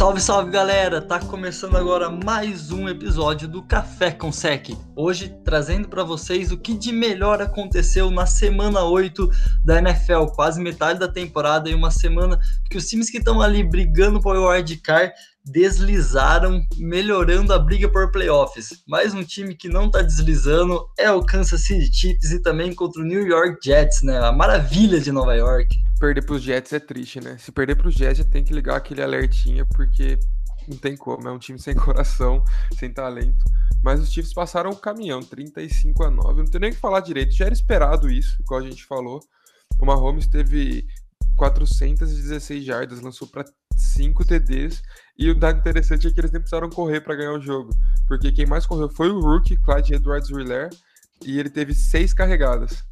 Salve, salve galera! Tá começando agora mais um episódio do Café com Sec. Hoje trazendo para vocês o que de melhor aconteceu na semana 8 da NFL, quase metade da temporada e uma semana que os times que estão ali brigando por wildcard deslizaram, melhorando a briga por playoffs. Mais um time que não tá deslizando é o Kansas City Chiefs e também contra o New York Jets, né? A maravilha de Nova York perder pros Jets é triste, né? Se perder pros Jets, tem que ligar aquele alertinha, porque não tem como, é um time sem coração, sem talento. Mas os Chiefs passaram o caminhão, 35 a 9. Não tem nem o que falar direito, já era esperado isso, igual a gente falou. O Mahomes teve 416 jardas, lançou para 5 TDs. E o dado interessante é que eles nem precisaram correr para ganhar o jogo, porque quem mais correu foi o rookie, Clyde Edwards-Helaire, e ele teve 6 carregadas.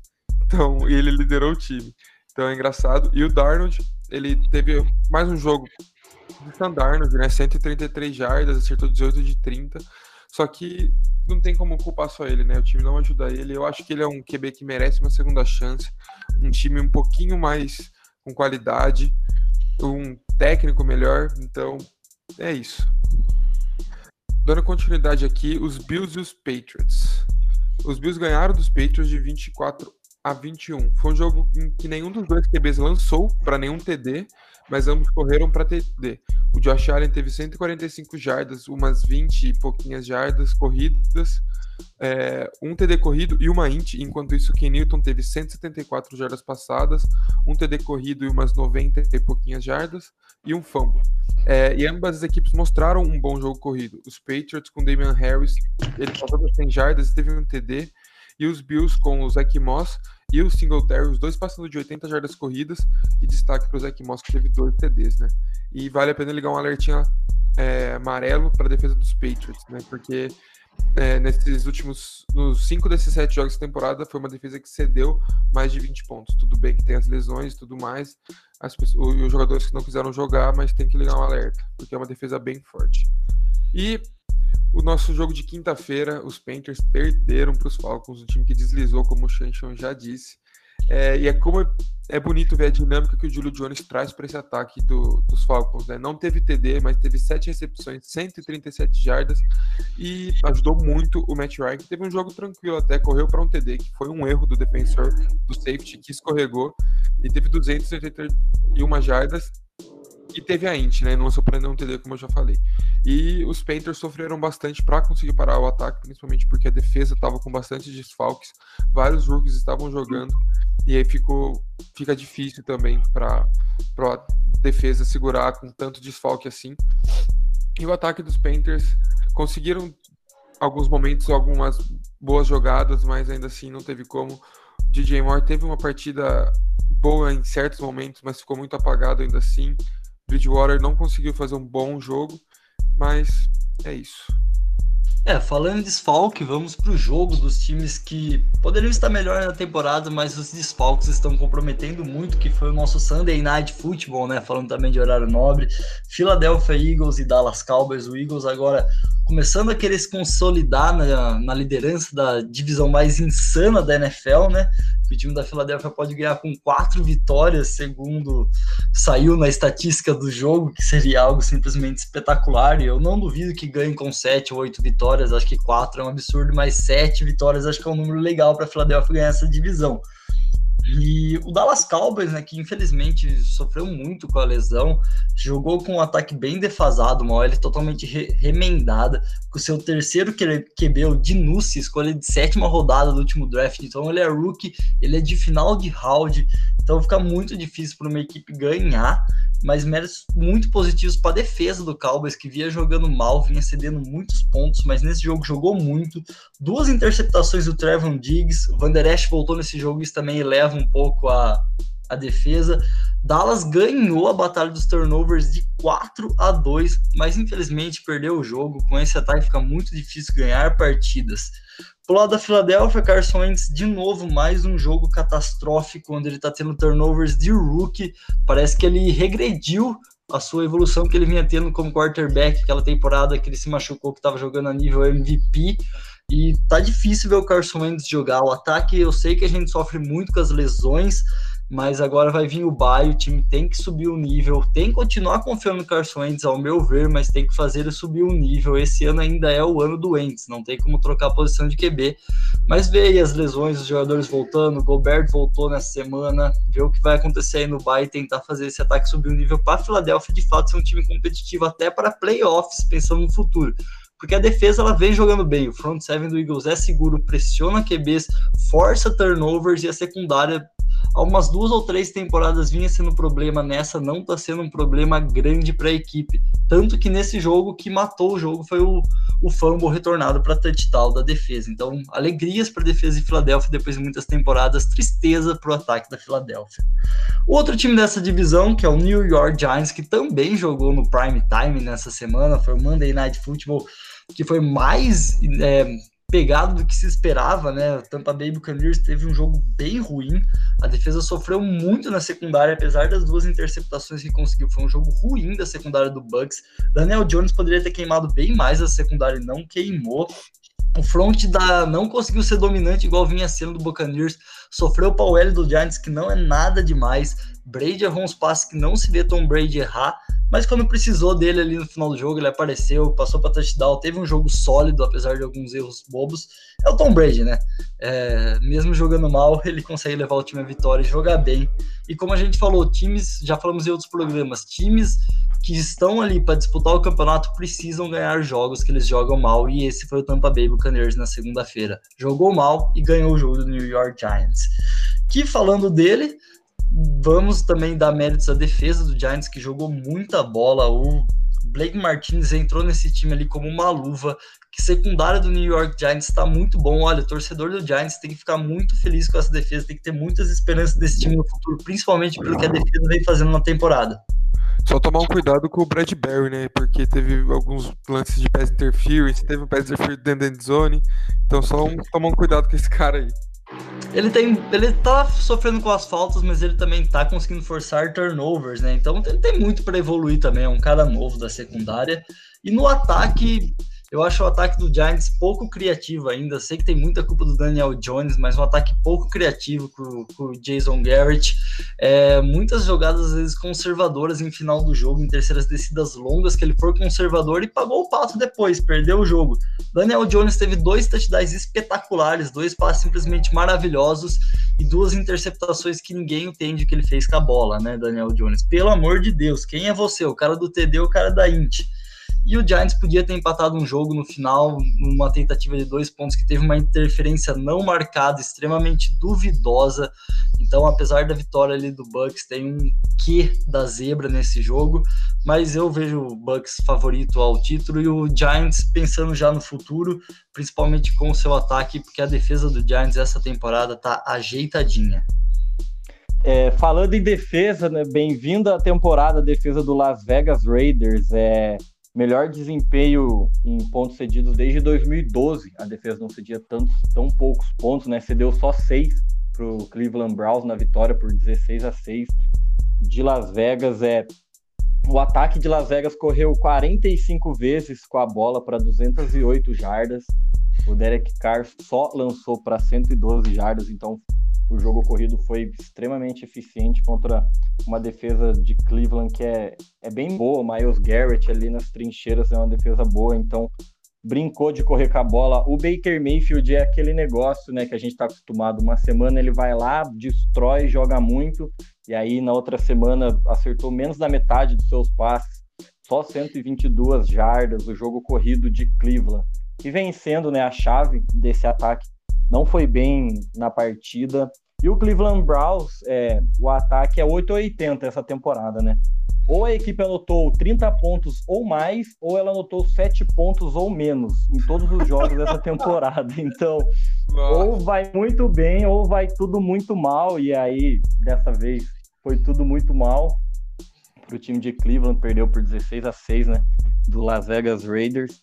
Então, ele liderou o time. Então é engraçado. E o Darnold, ele teve mais um jogo do Sam Darnold, né? 133 jardas, acertou 18 de 30. Só que não tem como culpar só ele, né? O time não ajuda ele. Eu acho que ele é um QB que merece uma segunda chance. Um time um pouquinho mais com qualidade, um técnico melhor. Então, é isso. Dando continuidade aqui, os Bills e os Patriots. Os Bills ganharam dos Patriots de 24 a 21. Foi um jogo em que nenhum dos dois QBs lançou para nenhum TD, mas ambos correram para TD. O Josh Allen teve 145 jardas, umas 20 e pouquinhas jardas corridas, é, um TD corrido e uma int, enquanto isso Ken Newton teve 174 jardas passadas, um TD corrido e umas 90 e pouquinhas jardas, e um fumble. É, e ambas as equipes mostraram um bom jogo corrido. Os Patriots com Damian Harris, ele passou das 100 jardas e teve um TD, e os Bills com o Zach Moss e o Singletary, os dois passando de 80 jardas corridas, e destaque para o Zach Moss, que teve dois TDs, né? E vale a pena ligar um alertinho é, amarelo para a defesa dos Patriots, né? Porque é, nesses últimos, nos cinco desses sete jogos da temporada, foi uma defesa que cedeu mais de 20 pontos. Tudo bem que tem as lesões e tudo mais, as pessoas, os jogadores que não quiseram jogar, mas tem que ligar um alerta, porque é uma defesa bem forte. E o nosso jogo de quinta-feira, os Panthers perderam para os Falcons, um time que deslizou, como o Shanshon já disse. É, e é como é bonito ver a dinâmica que o Julio Jones traz para esse ataque do, dos Falcons. Né? Não teve TD, mas teve sete recepções, 137 jardas e ajudou muito o Matt Ryan, que teve um jogo tranquilo até, correu para um TD, que foi um erro do defensor, do safety, que escorregou, e teve 281 jardas e teve a int, né? Não surpreendeu um TD, como eu já falei. E os Panthers sofreram bastante para conseguir parar o ataque, principalmente porque a defesa estava com bastante desfalques. Vários rookies estavam jogando e aí ficou, fica difícil também para a defesa segurar com tanto desfalque assim. E o ataque dos Panthers conseguiram alguns momentos, algumas boas jogadas, mas ainda assim não teve como. DJ Moore teve uma partida boa em certos momentos, mas ficou muito apagado ainda assim. Bridgewater não conseguiu fazer um bom jogo, mas é isso. É, falando de desfalque, vamos para o jogo dos times que poderiam estar melhor na temporada, mas os desfalques estão comprometendo muito, que foi o nosso Sunday Night Football, né? Falando também de horário nobre. Philadelphia Eagles e Dallas Cowboys. O Eagles agora começando a querer se consolidar na, na liderança da divisão mais insana da NFL, né? O time da Filadélfia pode ganhar com quatro vitórias, segundo saiu na estatística do jogo, que seria algo simplesmente espetacular. E eu não duvido que ganhe com sete ou oito vitórias. Acho que quatro é um absurdo, mas sete vitórias acho que é um número legal para a Filadélfia ganhar essa divisão. E o Dallas Cowboys, né, que infelizmente sofreu muito com a lesão, jogou com um ataque bem defasado, uma OL totalmente re remendada, com seu terceiro QB, o Dinucci, escolha de sétima rodada do último draft. Então ele é rookie, ele é de final de round, então fica muito difícil para uma equipe ganhar mas méritos muito positivos para a defesa do Cowboys, que via jogando mal, vinha cedendo muitos pontos, mas nesse jogo jogou muito. Duas interceptações do Trevon Diggs, Van Der Esch voltou nesse jogo, isso também eleva um pouco a, a defesa. Dallas ganhou a batalha dos turnovers de 4 a 2, mas infelizmente perdeu o jogo. Com esse ataque fica muito difícil ganhar partidas. Pro lado da Filadélfia, Carson Wentz, de novo, mais um jogo catastrófico, onde ele está tendo turnovers de rookie. Parece que ele regrediu a sua evolução que ele vinha tendo como quarterback, aquela temporada que ele se machucou, que estava jogando a nível MVP. E tá difícil ver o Carson Wentz jogar. O ataque, eu sei que a gente sofre muito com as lesões, mas agora vai vir o bye, o time tem que subir o nível, tem que continuar confiando no Carson Wentz, ao meu ver, mas tem que fazer ele subir o nível. Esse ano ainda é o ano do Wentz, não tem como trocar a posição de QB, mas vê aí as lesões, os jogadores voltando, o Gobert voltou nessa semana, vê o que vai acontecer aí no bye tentar fazer esse ataque subir o nível para a Filadélfia de fato ser um time competitivo até para playoffs, pensando no futuro porque a defesa ela vem jogando bem. O front seven do Eagles é seguro, pressiona QBs, força turnovers e a secundária há umas duas ou três temporadas vinha sendo problema, nessa não está sendo um problema grande para a equipe. Tanto que nesse jogo que matou o jogo foi o, o fumble retornado para touchdown da defesa. Então, alegrias para a defesa de Filadélfia depois de muitas temporadas, tristeza para o ataque da Filadélfia. Outro time dessa divisão, que é o New York Giants, que também jogou no prime time nessa semana, foi o Monday Night Football, que foi mais é, pegado do que se esperava, né? O Tampa Bay Buccaneers teve um jogo bem ruim. A defesa sofreu muito na secundária, apesar das duas interceptações que conseguiu. Foi um jogo ruim da secundária do Bucks. Daniel Jones poderia ter queimado bem mais a secundária e não queimou. O front da não conseguiu ser dominante igual vinha sendo do Buccaneers. Sofreu o pau L do Giants, que não é nada demais. Brady errou uns passes que não se vê Tom Brady errar. Mas quando precisou dele ali no final do jogo, ele apareceu, passou para touchdown, teve um jogo sólido, apesar de alguns erros bobos. É o Tom Brady, né? É, mesmo jogando mal, ele consegue levar o time à vitória e jogar bem. E como a gente falou, times, já falamos em outros programas, times que estão ali para disputar o campeonato precisam ganhar jogos que eles jogam mal. E esse foi o Tampa Bay Buccaneers na segunda-feira. Jogou mal e ganhou o jogo do New York Giants. Que falando dele, Vamos também dar méritos à defesa do Giants, que jogou muita bola. O Blake Martinez entrou nesse time ali como uma luva. Que secundária do New York Giants está muito bom. Olha, o torcedor do Giants tem que ficar muito feliz com essa defesa, tem que ter muitas esperanças desse time no futuro, principalmente pelo que a defesa vem fazendo na temporada. Só tomar um cuidado com o Bradbury, né? Porque teve alguns lances de pass interference, teve um pass interference dentro da zone. Então só um, tomar um cuidado com esse cara aí. Ele tem. Ele tá sofrendo com as faltas, mas ele também tá conseguindo forçar turnovers, né? Então ele tem muito para evoluir também. É um cara novo da secundária. E no ataque, eu acho o ataque do Giants pouco criativo ainda. Sei que tem muita culpa do Daniel Jones, mas um ataque pouco criativo com, o Jason Garrett. É, muitas jogadas, às vezes, conservadoras em final do jogo, em terceiras descidas longas, que ele foi conservador e pagou o pato depois, perdeu o jogo. Daniel Jones teve dois touchdowns espetaculares, dois passes simplesmente maravilhosos e duas interceptações que ninguém entende que ele fez com a bola, né, Daniel Jones? Pelo amor de Deus, quem é você? O cara do TD, o cara da Int. E o Giants podia ter empatado um jogo no final, numa tentativa de dois pontos que teve uma interferência não marcada, extremamente duvidosa. Então, apesar da vitória ali do Bucks, tem um quê da zebra nesse jogo, mas eu vejo o Bucks favorito ao título e o Giants pensando já no futuro, principalmente com o seu ataque, porque a defesa do Giants essa temporada tá ajeitadinha. É, falando em defesa, né, bem-vindo à temporada defesa do Las Vegas Raiders. É, melhor desempenho em pontos cedidos desde 2012. A defesa não cedia tantos, tão poucos pontos, né? Cedeu só seis para o Cleveland Browns na vitória por 16 a 6 de Las Vegas. É o ataque de Las Vegas correu 45 vezes com a bola para 208 jardas. O Derek Carr só lançou para 112 jardas, então o jogo corrido foi extremamente eficiente contra uma defesa de Cleveland que é, é bem boa. Miles Garrett ali nas trincheiras é uma defesa boa, então brincou de correr com a bola. O Baker Mayfield é aquele negócio né, que a gente está acostumado. Uma semana ele vai lá, destrói, joga muito, e aí na outra semana acertou menos da metade dos seus passes, só 122 jardas, o jogo corrido de Cleveland. E vencendo né, a chave desse ataque não foi bem na partida. E o Cleveland Browns, é, o ataque é 880 essa temporada, né? Ou a equipe anotou 30 pontos ou mais, ou ela anotou 7 pontos ou menos em todos os jogos dessa temporada. Então, Nossa. ou vai muito bem, ou vai tudo muito mal. E aí, dessa vez, foi tudo muito mal para o time de Cleveland, perdeu por 16 a 6, né? Do Las Vegas Raiders.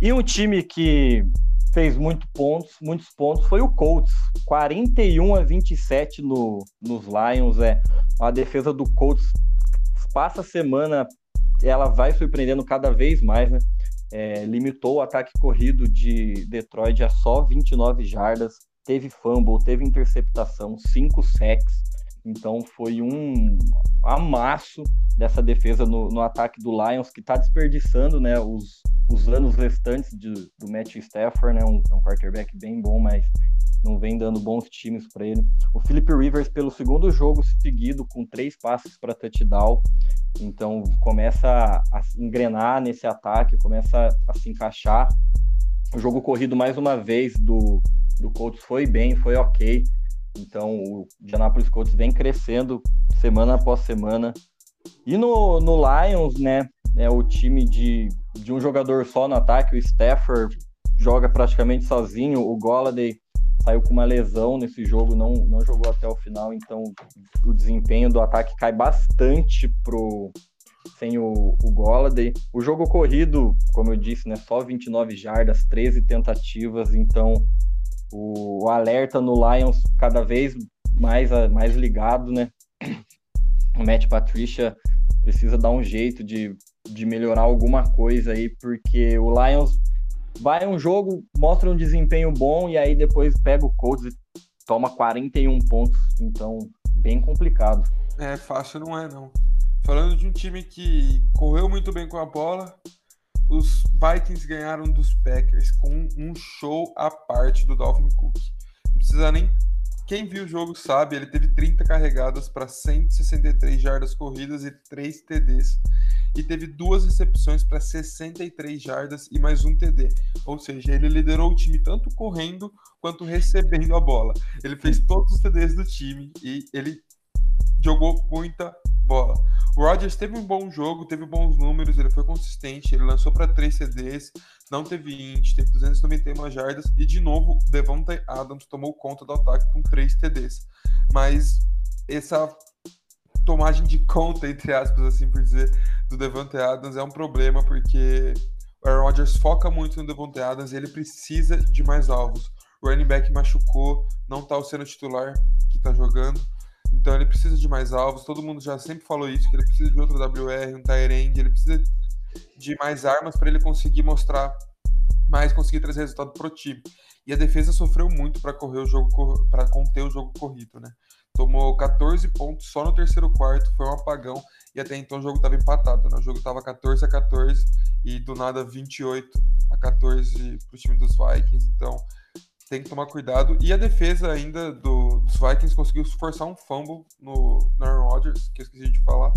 E um time que fez muito pontos, muitos pontos foi o Colts, 41 a 27 no, nos Lions. É a defesa do Colts passa a semana, ela vai surpreendendo cada vez mais, né? É, limitou o ataque corrido de Detroit a só 29 jardas, teve fumble, teve interceptação, 5 sacks. Então foi um amasso dessa defesa no, no ataque do Lions, que está desperdiçando né, os, os anos restantes de, do Matt Stafford, né, um, um quarterback bem bom, mas não vem dando bons times para ele. O Philip Rivers, pelo segundo jogo seguido, com três passes para touchdown, então começa a engrenar nesse ataque, começa a se encaixar. O jogo corrido, mais uma vez, do, do Colts foi bem, foi ok. Então o Indianapolis Colts vem crescendo semana após semana. E no, no Lions, né, é o time de, de um jogador só no ataque, o Stafford joga praticamente sozinho, o Golladay saiu com uma lesão nesse jogo, não, não jogou até o final, então o desempenho do ataque cai bastante pro sem o, o Golladay. O jogo corrido, como eu disse, né, só 29 jardas, 13 tentativas, então o, o alerta no Lions cada vez mais, mais ligado, né? O Matt Patricia precisa dar um jeito de, de melhorar alguma coisa aí, porque o Lions vai um jogo, mostra um desempenho bom e aí depois pega o Colts e toma 41 pontos. Então, bem complicado. É, fácil não é, não. Falando de um time que correu muito bem com a bola, os Vikings ganharam dos Packers com um show à parte do Dalvin Cook. Não precisa nem. Quem viu o jogo sabe, ele teve 30 carregadas para 163 jardas corridas e 3 TDs e teve duas recepções para 63 jardas e mais um TD. Ou seja, ele liderou o time tanto correndo quanto recebendo a bola. Ele fez todos os TDs do time e ele jogou muita bola. O Rodgers teve um bom jogo, teve bons números, ele foi consistente, ele lançou para 3 CDs, não teve int, teve 291 jardas e de novo Devontae Adams tomou conta do ataque com 3 TDs. Mas essa tomagem de conta, entre aspas, assim por dizer, do Devante Adams é um problema, porque o Aaron Rodgers foca muito no Devante Adams e ele precisa de mais alvos. O running back machucou, não tá sendo titular que tá jogando, então ele precisa de mais alvos. Todo mundo já sempre falou isso, que ele precisa de outro WR, um Tyrande, ele precisa de mais armas para ele conseguir mostrar mais, conseguir trazer resultado pro time. E a defesa sofreu muito para correr o jogo, para conter o jogo corrido, né? tomou 14 pontos só no terceiro quarto, foi um apagão e até então o jogo estava empatado, né? O jogo estava 14 a 14 e do nada 28 a 14 para o time dos Vikings, então tem que tomar cuidado. E a defesa ainda do, dos Vikings conseguiu forçar um fumble no, no Aaron Rodgers, que eu esqueci de falar.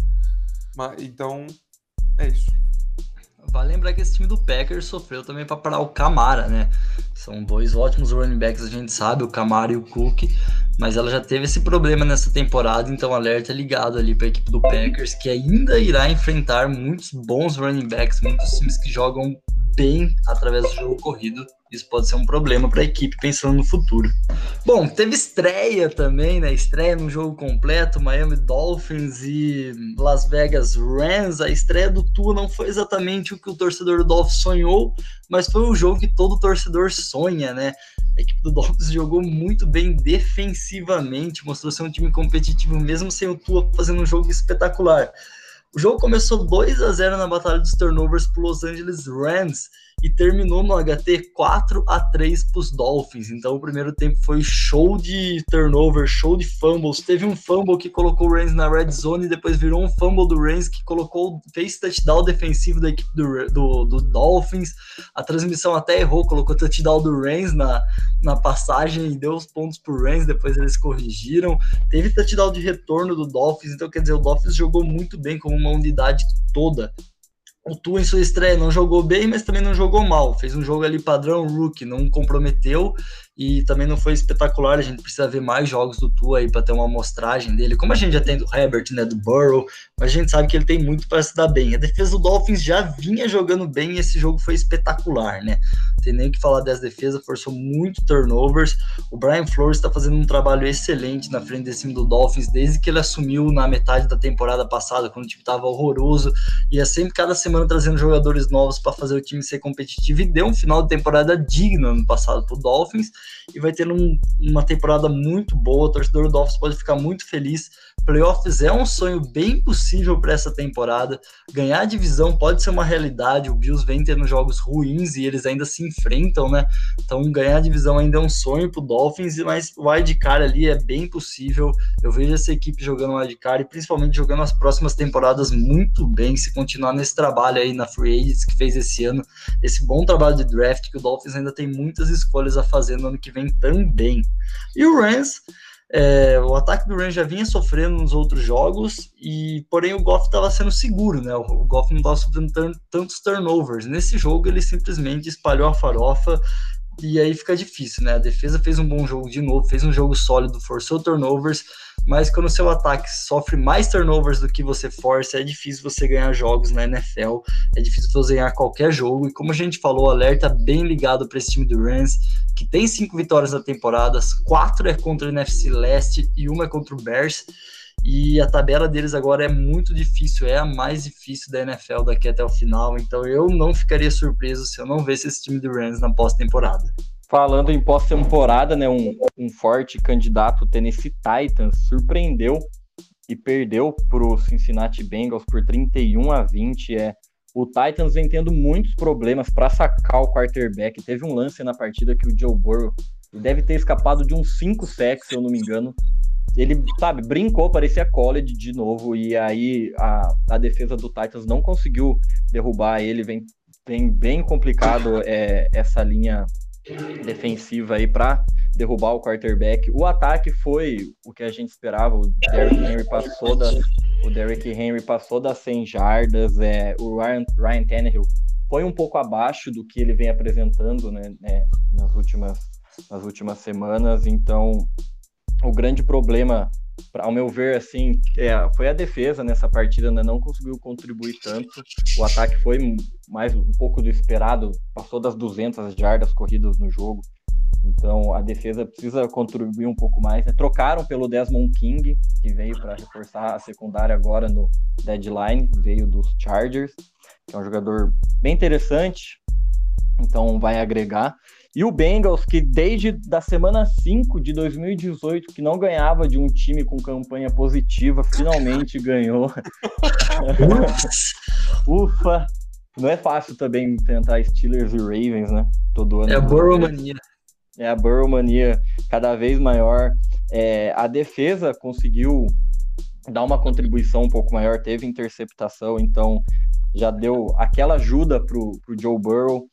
Mas, então, é isso. Vale lembrar que esse time do Packers sofreu também para parar o Camara, né? São dois ótimos running backs, a gente sabe, o Camara e o Cook, mas ela já teve esse problema nessa temporada, então alerta ligado ali para a equipe do Packers, que ainda irá enfrentar muitos bons running backs, muitos times que jogam bem através do jogo corrido. Isso pode ser um problema para a equipe pensando no futuro. Bom, teve estreia também, né? Estreia no jogo completo, Miami Dolphins e Las Vegas Rams. A estreia do Tua não foi exatamente o que o torcedor do Dolphins sonhou, mas foi o jogo que todo torcedor sonha, né? A equipe do Dolphins jogou muito bem defensivamente, mostrou ser um time competitivo mesmo sem o Tua fazendo um jogo espetacular. O jogo começou 2 a 0 na batalha dos turnovers para Los Angeles Rams e terminou no HT 4 a 3 para os Dolphins. Então o primeiro tempo foi show de turnover, show de fumbles. Teve um fumble que colocou o Rams na red zone e depois virou um fumble do Rams que colocou fez touchdown defensivo da equipe do, do, do Dolphins. A transmissão até errou, colocou touchdown do Rams na, na passagem e deu os pontos para o Rams. Depois eles corrigiram. Teve touchdown de retorno do Dolphins. Então quer dizer o Dolphins jogou muito bem como uma unidade toda. O Tu em sua estreia não jogou bem, mas também não jogou mal. Fez um jogo ali padrão rookie, não comprometeu e também não foi espetacular. A gente precisa ver mais jogos do Tua aí para ter uma amostragem dele. Como a gente já tem do Herbert, né, do Burrow, mas a gente sabe que ele tem muito para se dar bem. A defesa do Dolphins já vinha jogando bem e esse jogo foi espetacular, né? Não tem nem o que falar dessa defesa, forçou muito turnovers. O Brian Flores está fazendo um trabalho excelente na frente desse time do Dolphins desde que ele assumiu na metade da temporada passada, quando o time estava horroroso, ia sempre cada semana trazendo jogadores novos para fazer o time ser competitivo e deu um final de temporada digno no passado para o Dolphins e vai ter um, uma temporada muito boa. O torcedor do Dolphins pode ficar muito feliz, Playoffs é um sonho bem possível para essa temporada. Ganhar a divisão pode ser uma realidade. O Bills vem tendo jogos ruins e eles ainda se enfrentam, né? Então ganhar a divisão ainda é um sonho pro Dolphins, mas o wildcard ali é bem possível. Eu vejo essa equipe jogando wildcard e principalmente jogando as próximas temporadas muito bem, se continuar nesse trabalho aí na Free Agents que fez esse ano, esse bom trabalho de draft que o Dolphins ainda tem muitas escolhas a fazer no ano que vem também. E o Rams é, o ataque do Rams já vinha sofrendo nos outros jogos, e porém o Goff estava sendo seguro, né? O, Goff não estava sofrendo tantos turnovers. Nesse jogo ele simplesmente espalhou a farofa e aí fica difícil, né? A defesa fez um bom jogo de novo, fez um jogo sólido, forçou turnovers, mas quando o seu ataque sofre mais turnovers do que você força, é difícil você ganhar jogos na NFL, é difícil você ganhar qualquer jogo. E como a gente falou, alerta bem ligado para esse time do Rams, que tem cinco vitórias na temporada, quatro é contra o NFC Leste e uma é contra o Bears. E a tabela deles agora é muito difícil, é a mais difícil da NFL daqui até o final. Então eu não ficaria surpreso se eu não visse esse time do Rams na pós-temporada. Falando em pós-temporada, né, um, um forte candidato Tennessee Titans surpreendeu e perdeu para o Cincinnati Bengals por 31 a 20. É, o Titans vem tendo muitos problemas para sacar o quarterback. Teve um lance na partida que o Joe Burrow deve ter escapado de uns 5 sacks, se eu não me engano, ele, sabe, brincou, parecia college de novo, e aí a, a defesa do Titans não conseguiu derrubar ele, vem, vem bem complicado é, essa linha defensiva aí para derrubar o quarterback. O ataque foi o que a gente esperava, o Derrick Henry passou da o Derrick Henry passou das 100 jardas, é, o Ryan, Ryan Tannehill foi um pouco abaixo do que ele vem apresentando né, né nas, últimas, nas últimas semanas, então o grande problema, ao meu ver, assim, é, foi a defesa nessa partida, né? não conseguiu contribuir tanto. O ataque foi mais um pouco do esperado, passou das 200 jardas corridas no jogo. Então a defesa precisa contribuir um pouco mais. Né? Trocaram pelo Desmond King, que veio para reforçar a secundária agora no deadline, veio dos Chargers, que é um jogador bem interessante. Então vai agregar. E o Bengals, que desde da semana 5 de 2018, que não ganhava de um time com campanha positiva, finalmente ganhou. Ufa! Não é fácil também enfrentar Steelers e Ravens, né? Todo ano. É a Burrowmania. É a Burrowmania cada vez maior. É, a defesa conseguiu dar uma contribuição um pouco maior, teve interceptação, então já deu aquela ajuda pro, pro Joe Burrow.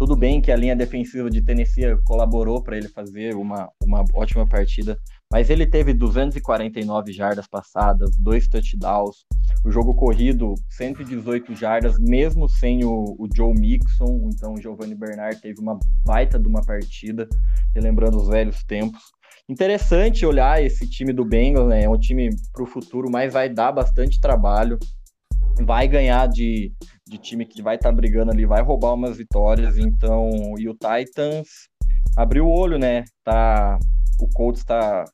Tudo bem que a linha defensiva de Tennessee colaborou para ele fazer uma, uma ótima partida, mas ele teve 249 jardas passadas, dois touchdowns, o jogo corrido 118 jardas, mesmo sem o, o Joe Mixon, então o Giovanni Bernard teve uma baita de uma partida, relembrando os velhos tempos. Interessante olhar esse time do Bengals, né? É um time para o futuro, mas vai dar bastante trabalho vai ganhar de, de time que vai estar tá brigando ali, vai roubar umas vitórias. Então, e o Titans abriu o olho, né? Tá, o Colts está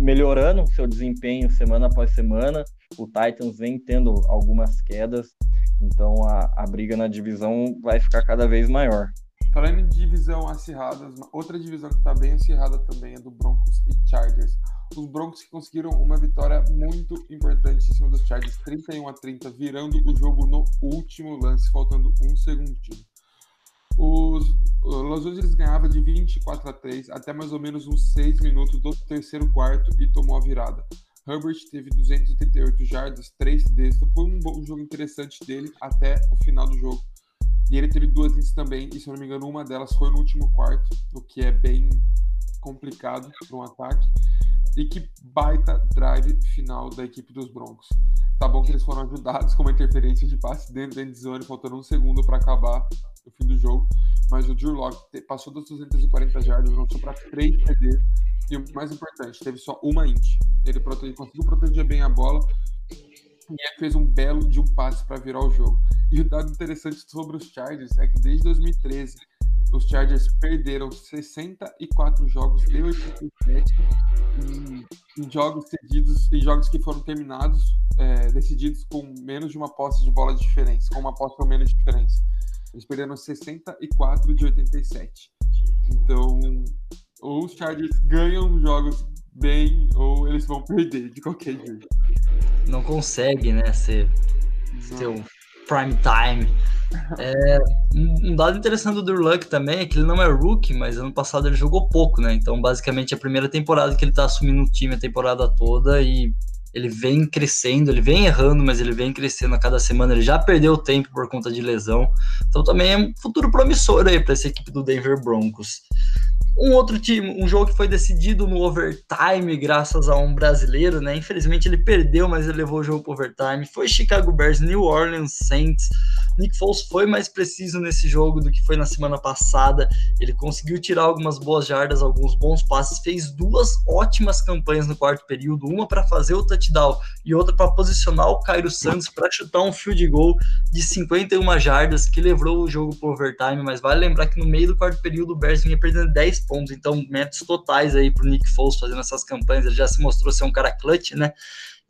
melhorando seu desempenho semana após semana. O Titans vem tendo algumas quedas, então a, a briga na divisão vai ficar cada vez maior. Falando em divisão acirrada, outra divisão que está bem acirrada também é do Broncos e Chargers os Broncos que conseguiram uma vitória muito importante em cima dos Chargers, 31 a 30, virando o jogo no último lance, faltando um segundinho. Os Los Angeles ganhava de 24 a 3 até mais ou menos uns 6 minutos do terceiro quarto e tomou a virada. Herbert teve 238 jardas, 3 desses. Foi um, um jogo interessante dele até o final do jogo. E ele teve duas ins também, e se eu não me engano, uma delas foi no último quarto, o que é bem complicado para um ataque. E que baita drive final da equipe dos Broncos. Tá bom que eles foram ajudados com uma interferência de passe dentro da endzone, faltando um segundo para acabar o fim do jogo. Mas o Drew Locke passou das 240 jardas, lançou para 3 TD. E o mais importante, teve só uma int. Ele protege, conseguiu proteger bem a bola e fez um belo de um passe para virar o jogo. E o dado interessante sobre os Chargers é que desde 2013 os Chargers perderam 64 jogos de 87 em, em jogos seguidos, em jogos que foram terminados, é, decididos com menos de uma posse de bola de diferença, com uma posse ou menos de diferença. Eles perderam 64 de 87. Então, os Chargers ganham jogos bem ou eles vão perder de qualquer jeito. Não consegue, né, ser, ser um prime time. É, um dado interessante do Luck também é que ele não é rookie, mas ano passado ele jogou pouco, né? Então, basicamente, é a primeira temporada que ele tá assumindo o time a temporada toda e ele vem crescendo, ele vem errando, mas ele vem crescendo a cada semana. Ele já perdeu tempo por conta de lesão. Então também é um futuro promissor aí para essa equipe do Denver Broncos. Um outro time, um jogo que foi decidido no overtime, graças a um brasileiro, né? Infelizmente ele perdeu, mas ele levou o jogo para overtime. Foi Chicago Bears, New Orleans Saints. Nick Foles foi mais preciso nesse jogo do que foi na semana passada. Ele conseguiu tirar algumas boas jardas, alguns bons passes, fez duas ótimas campanhas no quarto período, uma para fazer o touchdown e outra para posicionar o Cairo Santos para chutar um field goal de 51 jardas que levou o jogo para overtime, mas vale lembrar que no meio do quarto período o Bears vinha perdendo 10 pontos, então métodos totais aí pro Nick Foles fazendo essas campanhas, ele já se mostrou ser um cara clutch, né?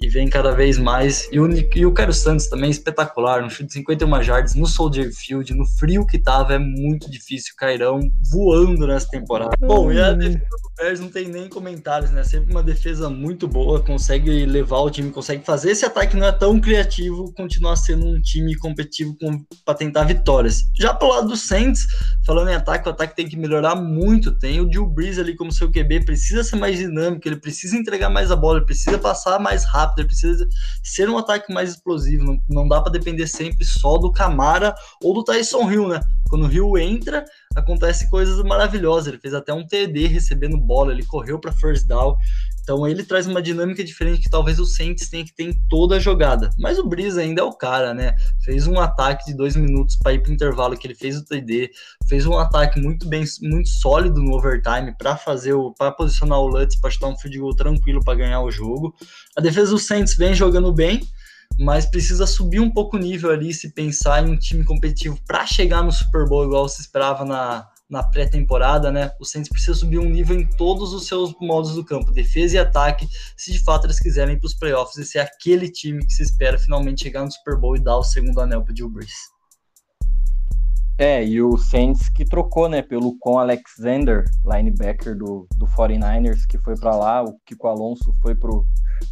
E vem cada vez mais. E o, e o Cairo Santos também espetacular, no chute de 51 jardas, no Soldier Field, no frio que tava, é muito difícil. O Cairão voando nessa temporada. Bom, e a defesa do Bears não tem nem comentários, né? Sempre uma defesa muito boa, consegue levar o time, consegue fazer esse ataque não é tão criativo, continuar sendo um time competitivo para tentar vitórias. Já pro lado do Saints, falando em ataque, o ataque tem que melhorar muito. Tem o Drew Brees ali como seu QB, precisa ser mais dinâmico, ele precisa entregar mais a bola, ele precisa passar mais rápido rápido, ele precisa ser um ataque mais explosivo. Não, não dá para depender sempre só do Camara ou do Tyson Hill, né? Quando o Hill entra, acontece coisas maravilhosas. Ele fez até um TD recebendo bola, ele correu para first down. Então ele traz uma dinâmica diferente que talvez o Saints tenha que ter em toda a jogada. Mas o Breeze ainda é o cara, né? Fez um ataque de dois minutos para ir para o intervalo que ele fez o TD, fez um ataque muito bem, muito sólido no overtime para fazer o, para posicionar o Lutz para chutar um field goal tranquilo para ganhar o jogo. A defesa do Saints vem jogando bem, mas precisa subir um pouco o nível ali se pensar em um time competitivo para chegar no Super Bowl igual se esperava na na pré-temporada, né? O Saints precisa subir um nível em todos os seus modos do campo, defesa e ataque, se de fato eles quiserem ir para os playoffs e ser aquele time que se espera finalmente chegar no Super Bowl e dar o segundo anel para o Brees. É, e o Saints que trocou, né, pelo Con Alexander, linebacker do, do 49ers, que foi para lá, o Kiko Alonso foi pro,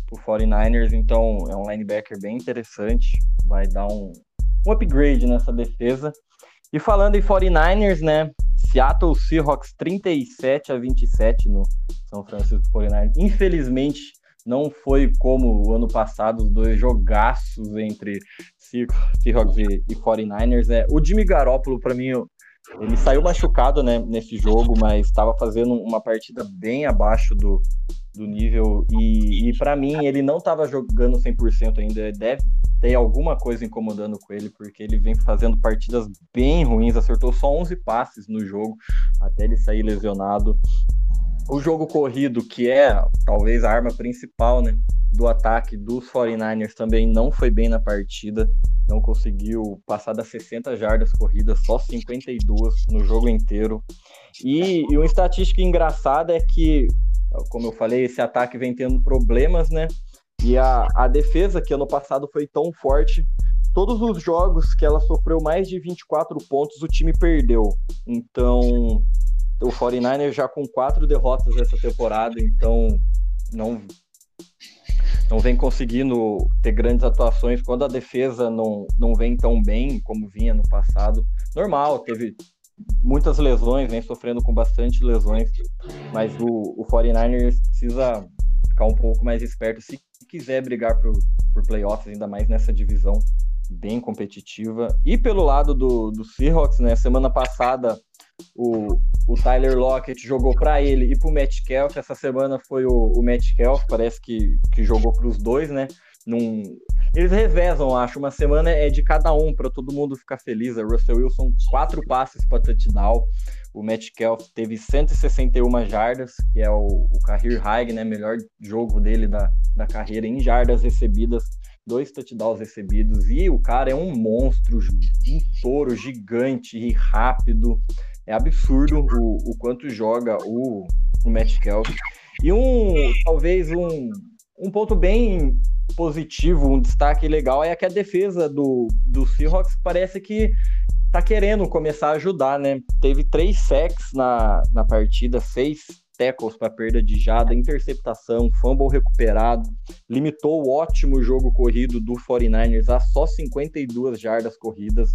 pro 49ers, então é um linebacker bem interessante, vai dar um, um upgrade nessa defesa. E falando em 49ers, né, Seattle Seahawks 37 a 27 no São Francisco 49ers. Infelizmente, não foi como o ano passado, os dois jogaços entre Seahawks e, e 49ers. É, o Jimmy Garoppolo, para mim, ele saiu machucado né, nesse jogo, mas estava fazendo uma partida bem abaixo do, do nível. E, e para mim, ele não estava jogando 100% ainda. Deve ter alguma coisa incomodando com ele, porque ele vem fazendo partidas bem ruins. Acertou só 11 passes no jogo até ele sair lesionado. O jogo corrido, que é talvez a arma principal né, do ataque dos 49ers, também não foi bem na partida não conseguiu passar das 60 jardas corridas, só 52 no jogo inteiro. E, e uma estatística engraçada é que, como eu falei, esse ataque vem tendo problemas, né? E a, a defesa, que ano passado foi tão forte, todos os jogos que ela sofreu mais de 24 pontos, o time perdeu. Então, o 49ers já com quatro derrotas essa temporada, então não não vem conseguindo ter grandes atuações quando a defesa não, não vem tão bem como vinha no passado. Normal, teve muitas lesões, vem sofrendo com bastante lesões, mas o, o 49ers precisa ficar um pouco mais esperto se quiser brigar por, por playoffs, ainda mais nessa divisão bem competitiva. E pelo lado do, do Seahawks, né, semana passada o, o Tyler Lockett jogou para ele e para o Metcalf. Essa semana foi o, o Metcalf, parece que, que jogou para os dois, né? Num... Eles revezam, acho. Uma semana é de cada um para todo mundo ficar feliz. A Russell Wilson, quatro passes para touchdown. O Metcalf teve 161 jardas, que é o, o career high, né? Melhor jogo dele da, da carreira em jardas recebidas dois touchdowns recebidos e o cara é um monstro, um touro gigante e rápido é absurdo o, o quanto joga o, o Metcalf. E um, talvez um, um ponto bem positivo, um destaque legal é que a defesa do, do Seahawks parece que tá querendo começar a ajudar, né? Teve três sacks na, na partida, seis tackles para perda de jada, interceptação, fumble recuperado, limitou o ótimo jogo corrido do 49ers a só 52 jardas corridas.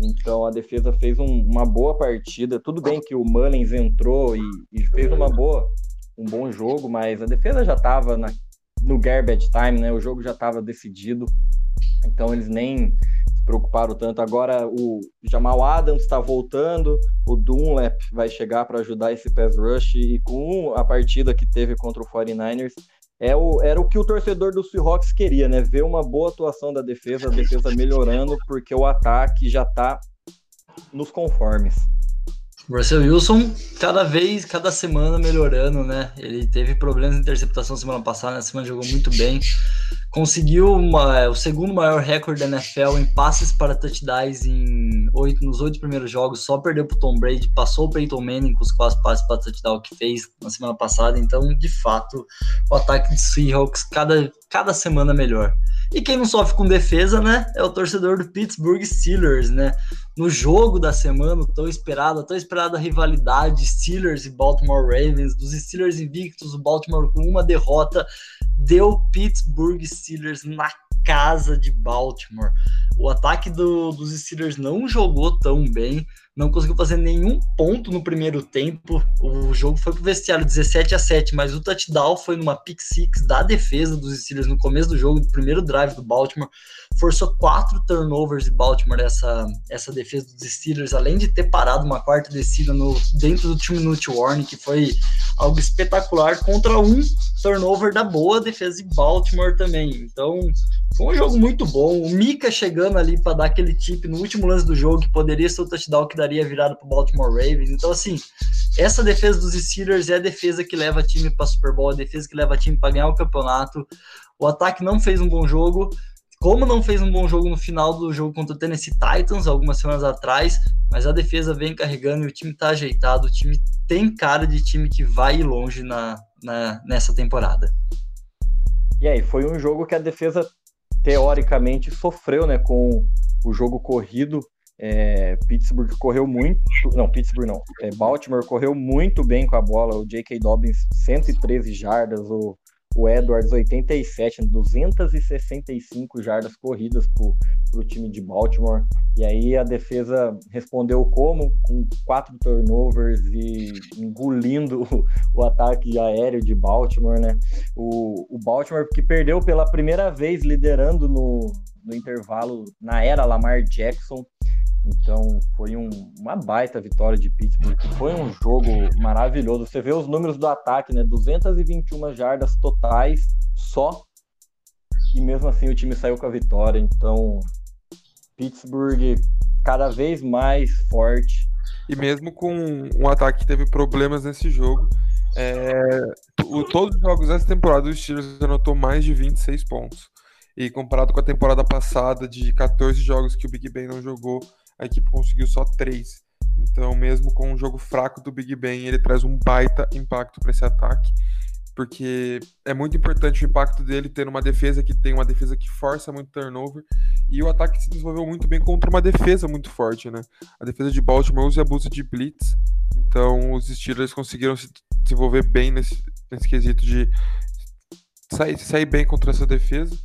Então a defesa fez um, uma boa partida. Tudo bem que o Mullins entrou e, e fez uma boa, um bom jogo, mas a defesa já estava no garbage time, né? O jogo já estava decidido. Então eles nem se preocuparam tanto. Agora o Jamal Adams está voltando, o Dunlap vai chegar para ajudar esse pass rush e com a partida que teve contra o 49ers, é o, era o que o torcedor do Seahawks queria, né? Ver uma boa atuação da defesa, a defesa melhorando, porque o ataque já está nos conformes. Russell Wilson, cada vez, cada semana melhorando, né? Ele teve problemas de interceptação semana passada, na semana jogou muito bem. Conseguiu uma, o segundo maior recorde da NFL em passes para touchdowns em oito, nos oito primeiros jogos, só perdeu para o Tom Brady, passou o Peyton Manning com os quatro passes para touchdown que fez na semana passada. Então, de fato, o ataque de Seahawks cada, cada semana melhor. E quem não sofre com defesa, né, é o torcedor do Pittsburgh Steelers, né? No jogo da semana, tão esperado, tão esperada rivalidade Steelers e Baltimore Ravens, dos Steelers invictos, o Baltimore com uma derrota, deu Pittsburgh Steelers na casa de Baltimore. O ataque do, dos Steelers não jogou tão bem, não conseguiu fazer nenhum ponto no primeiro tempo. O jogo foi pro vestiário 17 a 7, mas o touchdown foi numa pick six da defesa dos Steelers no começo do jogo, do primeiro drive do Baltimore. Forçou quatro turnovers de Baltimore essa, essa defesa dos Steelers, além de ter parado uma quarta descida no, dentro do two minute warning, que foi algo espetacular contra um turnover da boa defesa de Baltimore também. Então, foi um jogo muito bom. O Mika chegando ali para dar aquele tip no último lance do jogo, que poderia ser o touchdown que daria virada para o Baltimore Ravens. Então, assim, essa defesa dos Steelers é a defesa que leva time para Super Bowl, a defesa que leva time para ganhar o campeonato. O ataque não fez um bom jogo, como não fez um bom jogo no final do jogo contra o Tennessee Titans, algumas semanas atrás, mas a defesa vem carregando e o time está ajeitado. O time tem cara de time que vai ir longe na, na, nessa temporada. E aí, foi um jogo que a defesa teoricamente sofreu né, com o jogo corrido. É, Pittsburgh correu muito, não, Pittsburgh não, é, Baltimore correu muito bem com a bola, o J.K. Dobbins 113 jardas, o o Edwards 87, 265 jardas corridas para o time de Baltimore. E aí a defesa respondeu como? Com quatro turnovers e engolindo o, ataque aéreo de Baltimore, né? O, o, Baltimore que perdeu pela primeira vez liderando no, no intervalo na era Lamar Jackson. Então foi um, uma baita vitória de Pittsburgh. Foi um jogo maravilhoso. Você vê os números do ataque, né? 221 jardas totais só. E mesmo assim o time saiu com a vitória. Então Pittsburgh cada vez mais forte. E mesmo com um ataque que teve problemas nesse jogo, é, o, todos os jogos dessa temporada, os Steelers anotou mais de 26 pontos. E comparado com a temporada passada, de 14 jogos que o Big Ben não jogou, a equipe conseguiu só três. Então, mesmo com um jogo fraco do Big Ben, ele traz um baita impacto para esse ataque, porque é muito importante o impacto dele ter uma defesa que tem uma defesa que força muito turnover, e o ataque se desenvolveu muito bem contra uma defesa muito forte, né? A defesa de Baltimore usa abuso de blitz, então os Steelers conseguiram se desenvolver bem nesse, nesse quesito de sair, sair bem contra essa defesa.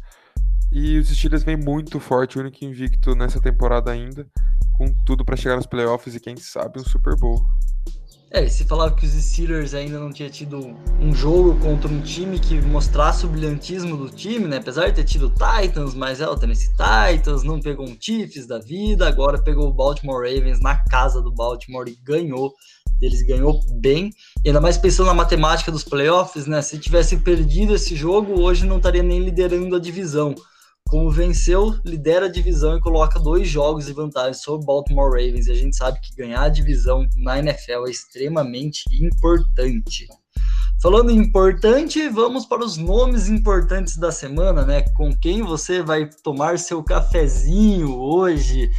E os Steelers vem muito forte, o único invicto nessa temporada ainda com tudo para chegar nos playoffs e quem sabe um Super Bowl. É, se falava que os Steelers ainda não tinha tido um jogo contra um time que mostrasse o brilhantismo do time, né? Apesar de ter tido Titans, mas é o Tennessee Titans, não pegou um Chiefs da vida, agora pegou o Baltimore Ravens na casa do Baltimore e ganhou. Eles ganhou bem, e ainda mais pensando na matemática dos playoffs, né? Se tivesse perdido esse jogo, hoje não estaria nem liderando a divisão como venceu, lidera a divisão e coloca dois jogos de vantagem sobre o Baltimore Ravens. E a gente sabe que ganhar a divisão na NFL é extremamente importante. Falando em importante, vamos para os nomes importantes da semana, né? Com quem você vai tomar seu cafezinho hoje.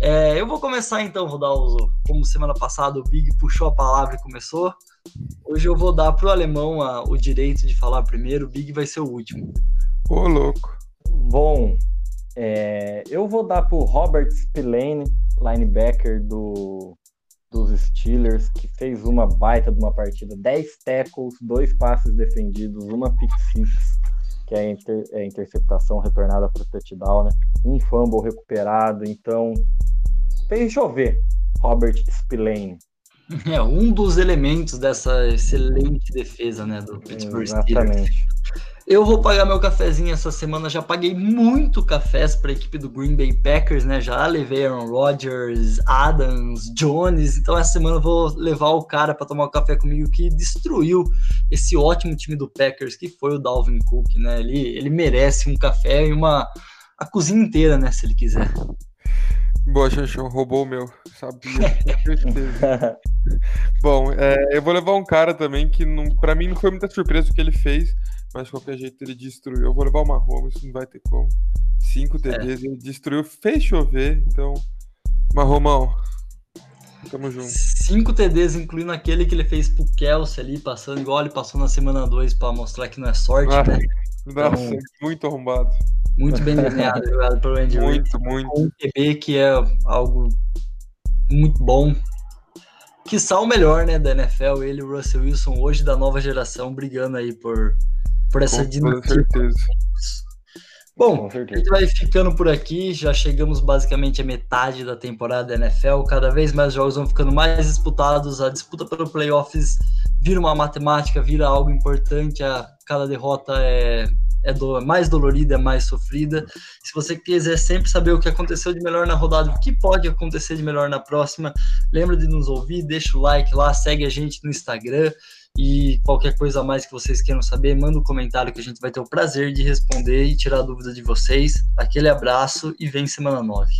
É, eu vou começar então, vou dar o, como semana passada o Big puxou a palavra e começou. Hoje eu vou dar para o alemão a, o direito de falar primeiro, o Big vai ser o último. Ô, louco. Bom, é, eu vou dar para o Robert Spillane, linebacker do, dos Steelers, que fez uma baita de uma partida. 10 tackles, dois passes defendidos, uma pick six, que é a, inter, é a interceptação retornada para o touchdown, né? Um fumble recuperado, então fez chover Robert Spillane. É um dos elementos dessa excelente defesa, né, do Pittsburgh Exatamente. Eu vou pagar meu cafezinho essa semana. Já paguei muito cafés para a equipe do Green Bay Packers, né? Já levei Aaron Rodgers, Adams, Jones. Então essa semana eu vou levar o cara para tomar um café comigo que destruiu esse ótimo time do Packers, que foi o Dalvin Cook, né? Ele, ele merece um café e uma a cozinha inteira, né? Se ele quiser. Boa, Xanxão, roubou o meu. Sabia. Bom, é, eu vou levar um cara também que não, para mim não foi muita surpresa o que ele fez, mas de qualquer jeito ele destruiu. Eu vou levar uma Mahomes, não vai ter como. Cinco TDs, é. ele destruiu, fez chover, então. Marromão, tamo junto. Cinco TDs, incluindo aquele que ele fez pro Kelsey ali, passando igual ele passou na semana 2 para mostrar que não é sorte, ah, né? Nossa, então, muito arrombado. Muito bem desenhado, jogado pelo Andy Muito, Reid. muito. Um QB que é algo muito bom. Que o melhor, né, da NFL, ele e o Russell Wilson, hoje da nova geração, brigando aí por, por essa dinâmica. Com certeza. Bom, a gente vai ficando por aqui, já chegamos basicamente à metade da temporada da NFL, cada vez mais jogos vão ficando mais disputados, a disputa pelo playoffs vira uma matemática, vira algo importante, a cada derrota é é do, mais dolorida, é mais sofrida. Se você quiser sempre saber o que aconteceu de melhor na rodada, o que pode acontecer de melhor na próxima, lembra de nos ouvir, deixa o like lá, segue a gente no Instagram e qualquer coisa a mais que vocês queiram saber, manda um comentário que a gente vai ter o prazer de responder e tirar a dúvida de vocês. Aquele abraço e vem semana 9.